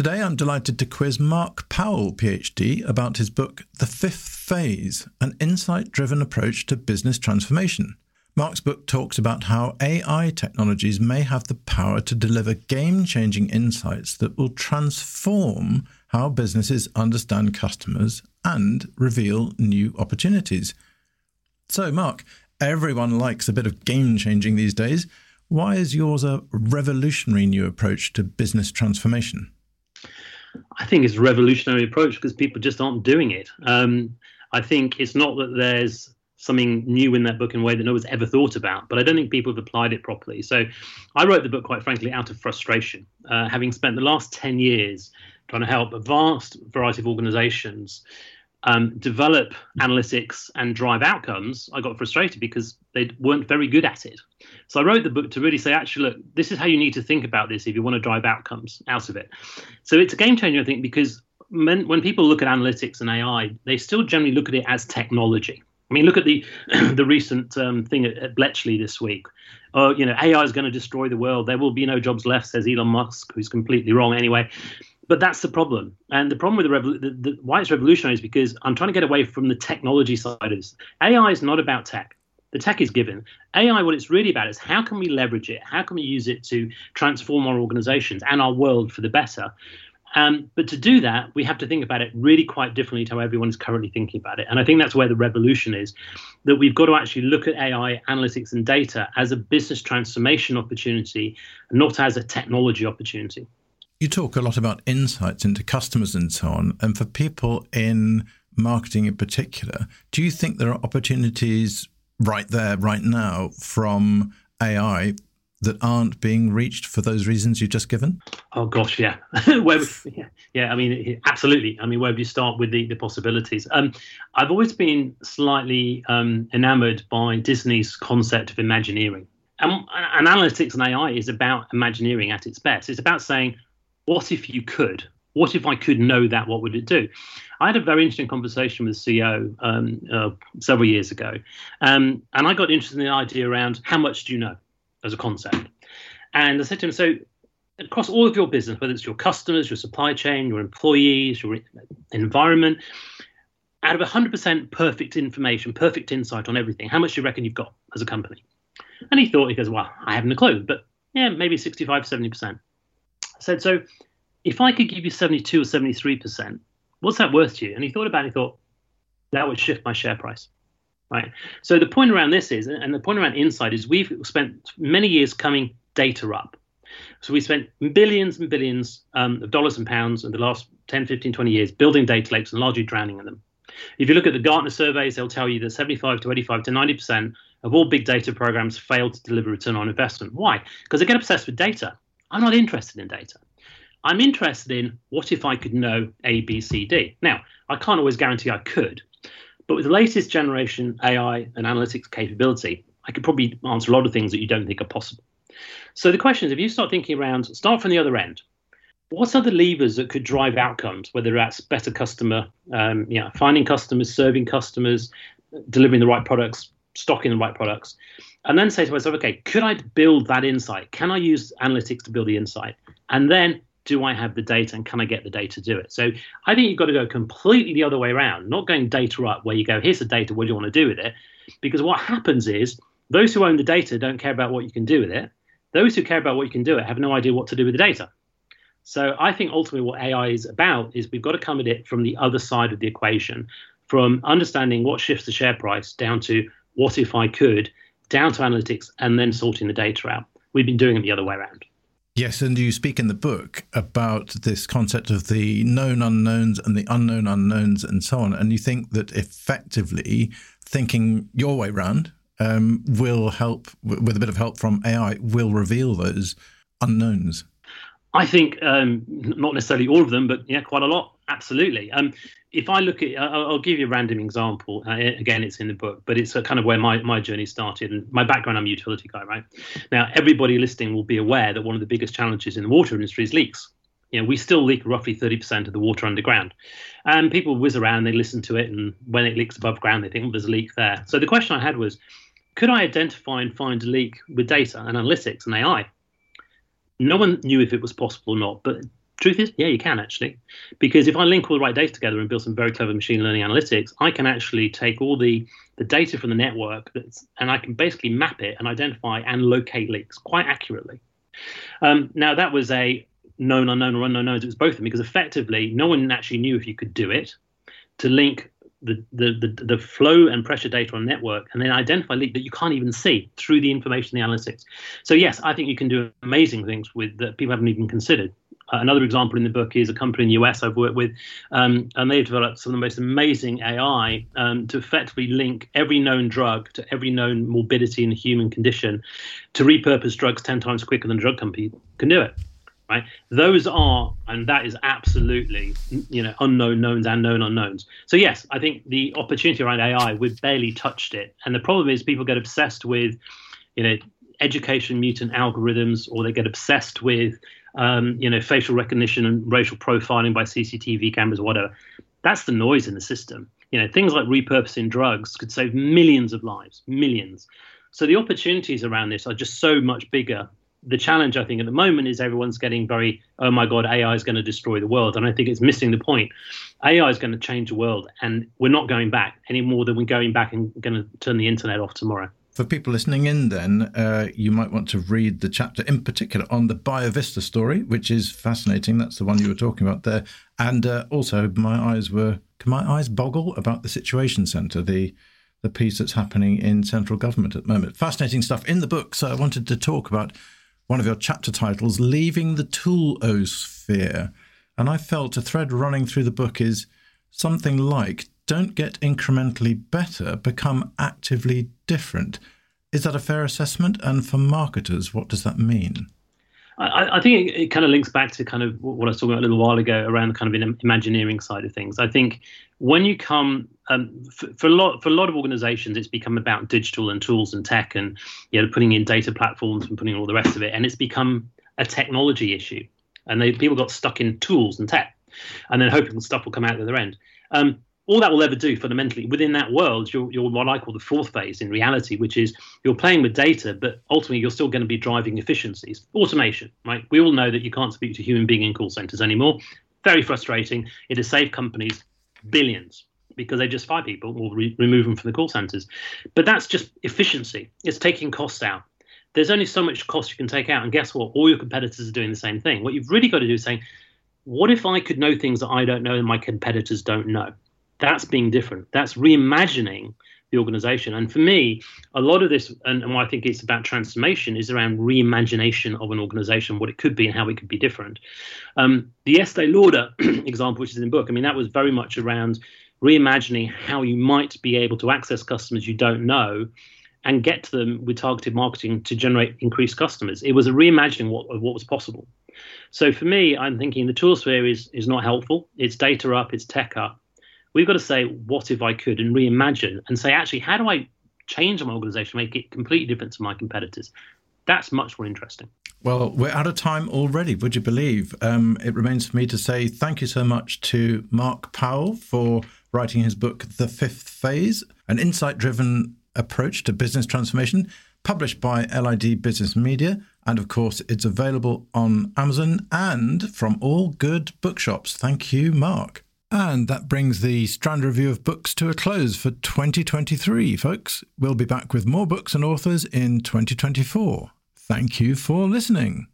Today, I'm delighted to quiz Mark Powell, PhD, about his book, The Fifth Phase An Insight Driven Approach to Business Transformation. Mark's book talks about how AI technologies may have the power to deliver game changing insights that will transform how businesses understand customers and reveal new opportunities. So, Mark, everyone likes a bit of game changing these days. Why is yours a revolutionary new approach to business transformation? I think it's a revolutionary approach because people just aren't doing it. Um, I think it's not that there's something new in that book in a way that no one's ever thought about, but I don't think people have applied it properly. So I wrote the book, quite frankly, out of frustration, uh, having spent the last 10 years trying to help a vast variety of organizations um, develop analytics and drive outcomes, I got frustrated because they weren't very good at it. So I wrote the book to really say, actually, look, this is how you need to think about this if you want to drive outcomes out of it. So it's a game changer, I think, because when, when people look at analytics and AI, they still generally look at it as technology. I mean, look at the the recent um, thing at, at, Bletchley this week. Oh, you know, AI is going to destroy the world. There will be no jobs left, says Elon Musk, who's completely wrong anyway but that's the problem. And the problem with the, revol- the, the, why it's revolutionary is because I'm trying to get away from the technology side of this. AI is not about tech. The tech is given. AI, what it's really about is how can we leverage it? How can we use it to transform our organizations and our world for the better? Um, but to do that, we have to think about it really quite differently to how everyone is currently thinking about it. And I think that's where the revolution is that we've got to actually look at AI, analytics, and data as a business transformation opportunity, not as a technology opportunity. You talk a lot about insights into customers and so on. And for people in marketing in particular, do you think there are opportunities right there, right now, from AI that aren't being reached for those reasons you've just given? Oh gosh, yeah, where, yeah, yeah. I mean, absolutely. I mean, where do you start with the, the possibilities? Um, I've always been slightly um, enamored by Disney's concept of Imagineering, and, and analytics and AI is about Imagineering at its best. It's about saying, what if you could? What if I could know that? What would it do? I had a very interesting conversation with the CEO um, uh, several years ago, um, and I got interested in the idea around how much do you know as a concept. And I said to him, so across all of your business, whether it's your customers, your supply chain, your employees, your environment, out of 100% perfect information, perfect insight on everything, how much do you reckon you've got as a company? And he thought, he goes, well, I haven't a clue, but yeah, maybe 65, 70% said, So if I could give you 72 or 73%, what's that worth to you? And he thought about it, thought, that would shift my share price. Right. So the point around this is, and the point around insight is we've spent many years coming data up. So we spent billions and billions um, of dollars and pounds in the last 10, 15, 20 years building data lakes and largely drowning in them. If you look at the Gartner surveys, they'll tell you that 75 to 85 to 90% of all big data programs fail to deliver return on investment. Why? Because they get obsessed with data. I'm not interested in data. I'm interested in what if I could know A, B, C, D. Now, I can't always guarantee I could, but with the latest generation AI and analytics capability, I could probably answer a lot of things that you don't think are possible. So the question is if you start thinking around, start from the other end. What are the levers that could drive outcomes, whether that's better customer, um, you know, finding customers, serving customers, delivering the right products, stocking the right products? and then say to myself, okay, could I build that insight? Can I use analytics to build the insight? And then do I have the data and can I get the data to do it? So I think you've got to go completely the other way around, not going data up where you go, here's the data, what do you want to do with it? Because what happens is those who own the data don't care about what you can do with it. Those who care about what you can do it have no idea what to do with the data. So I think ultimately what AI is about is we've got to come at it from the other side of the equation, from understanding what shifts the share price down to what if I could down to analytics, and then sorting the data out. We've been doing it the other way around. Yes, and you speak in the book about this concept of the known unknowns and the unknown unknowns and so on. And you think that effectively thinking your way round um, will help, with a bit of help from AI, will reveal those unknowns. I think um, not necessarily all of them, but yeah, quite a lot. Absolutely. Um, if I look at, I'll, give you a random example. Uh, again, it's in the book, but it's kind of where my, my journey started. And my background, I'm a utility guy, right? Now, everybody listening will be aware that one of the biggest challenges in the water industry is leaks. You know, we still leak roughly 30% of the water underground. And people whiz around, they listen to it, and when it leaks above ground, they think, well, there's a leak there. So the question I had was, could I identify and find a leak with data and analytics and AI? No one knew if it was possible or not, but Truth is, yeah, you can actually, because if I link all the right data together and build some very clever machine learning analytics, I can actually take all the the data from the network and I can basically map it and identify and locate leaks quite accurately. Um, now that was a known unknown or unknown knowns. It was both of them because effectively no one actually knew if you could do it to link the, the, the, the flow and pressure data on network and then identify leak that you can't even see through the information the analytics. So yes, I think you can do amazing things with that people haven't even considered. Uh, another example in the book is a company in the US I've worked with, um, and they've developed some of the most amazing AI um, to effectively link every known drug to every known morbidity in the human condition to repurpose drugs 10 times quicker than a drug company can do it right? Those are, and that is absolutely, you know, unknown knowns and known unknowns. So yes, I think the opportunity around AI, we've barely touched it, and the problem is people get obsessed with, you know, education mutant algorithms, or they get obsessed with, um, you know, facial recognition and racial profiling by CCTV cameras, or whatever. That's the noise in the system. You know, things like repurposing drugs could save millions of lives, millions. So the opportunities around this are just so much bigger the challenge I think at the moment is everyone's getting very, oh my God, AI is going to destroy the world. And I think it's missing the point. AI is going to change the world, and we're not going back any more than we're going back and going to turn the internet off tomorrow. For people listening in, then, uh, you might want to read the chapter in particular on the BioVista story, which is fascinating. That's the one you were talking about there. And uh, also, my eyes were, can my eyes boggle about the Situation Centre, the the piece that's happening in central government at the moment. Fascinating stuff in the book. So I wanted to talk about one of your chapter titles, Leaving the Toolosphere. And I felt a thread running through the book is something like don't get incrementally better, become actively different. Is that a fair assessment? And for marketers, what does that mean? I, I think it, it, kind of links back to kind of what I was talking about a little while ago around the kind of imagineering side of things. I think when you come um, for, for, a lot for a lot of organizations, it's become about digital and tools and tech and you know putting in data platforms and putting all the rest of it, and it's become a technology issue. And they, people got stuck in tools and tech, and then hoping stuff will come out the other end. Um, all that will ever do fundamentally within that world, you're, you're what I call the fourth phase in reality, which is you're playing with data, but ultimately you're still going to be driving efficiencies. Automation, right? We all know that you can't speak to human being in call centers anymore. Very frustrating. It has saved companies billions because they just fire people or re- remove them from the call centers. But that's just efficiency. It's taking costs out. There's only so much cost you can take out, and guess what? All your competitors are doing the same thing. What you've really got to do is saying, what if I could know things that I don't know and my competitors don't know? That's being different. That's reimagining the organization. And for me, a lot of this, and, and I think it's about transformation, is around reimagination of an organization, what it could be and how it could be different. Um, the Estee Lauder example, which is in the book, I mean, that was very much around reimagining how you might be able to access customers you don't know and get to them with targeted marketing to generate increased customers. It was a reimagining what, of what was possible. So for me, I'm thinking the tool sphere is, is not helpful. It's data up, it's tech up we've got to say, what if I could, and reimagine and say, actually, how do I change my organization, make it completely different to my competitors? That's much more interesting. Well, we're out of time already, would you believe? Um, it remains for me to say thank you so much to Mark Powell for writing his book, The Fifth Phase, an insight driven approach to business transformation, published by LID Business Media. And of course, it's available on Amazon and from all good bookshops. Thank you, Mark. And that brings the Strand Review of Books to a close for 2023, folks. We'll be back with more books and authors in 2024. Thank you for listening.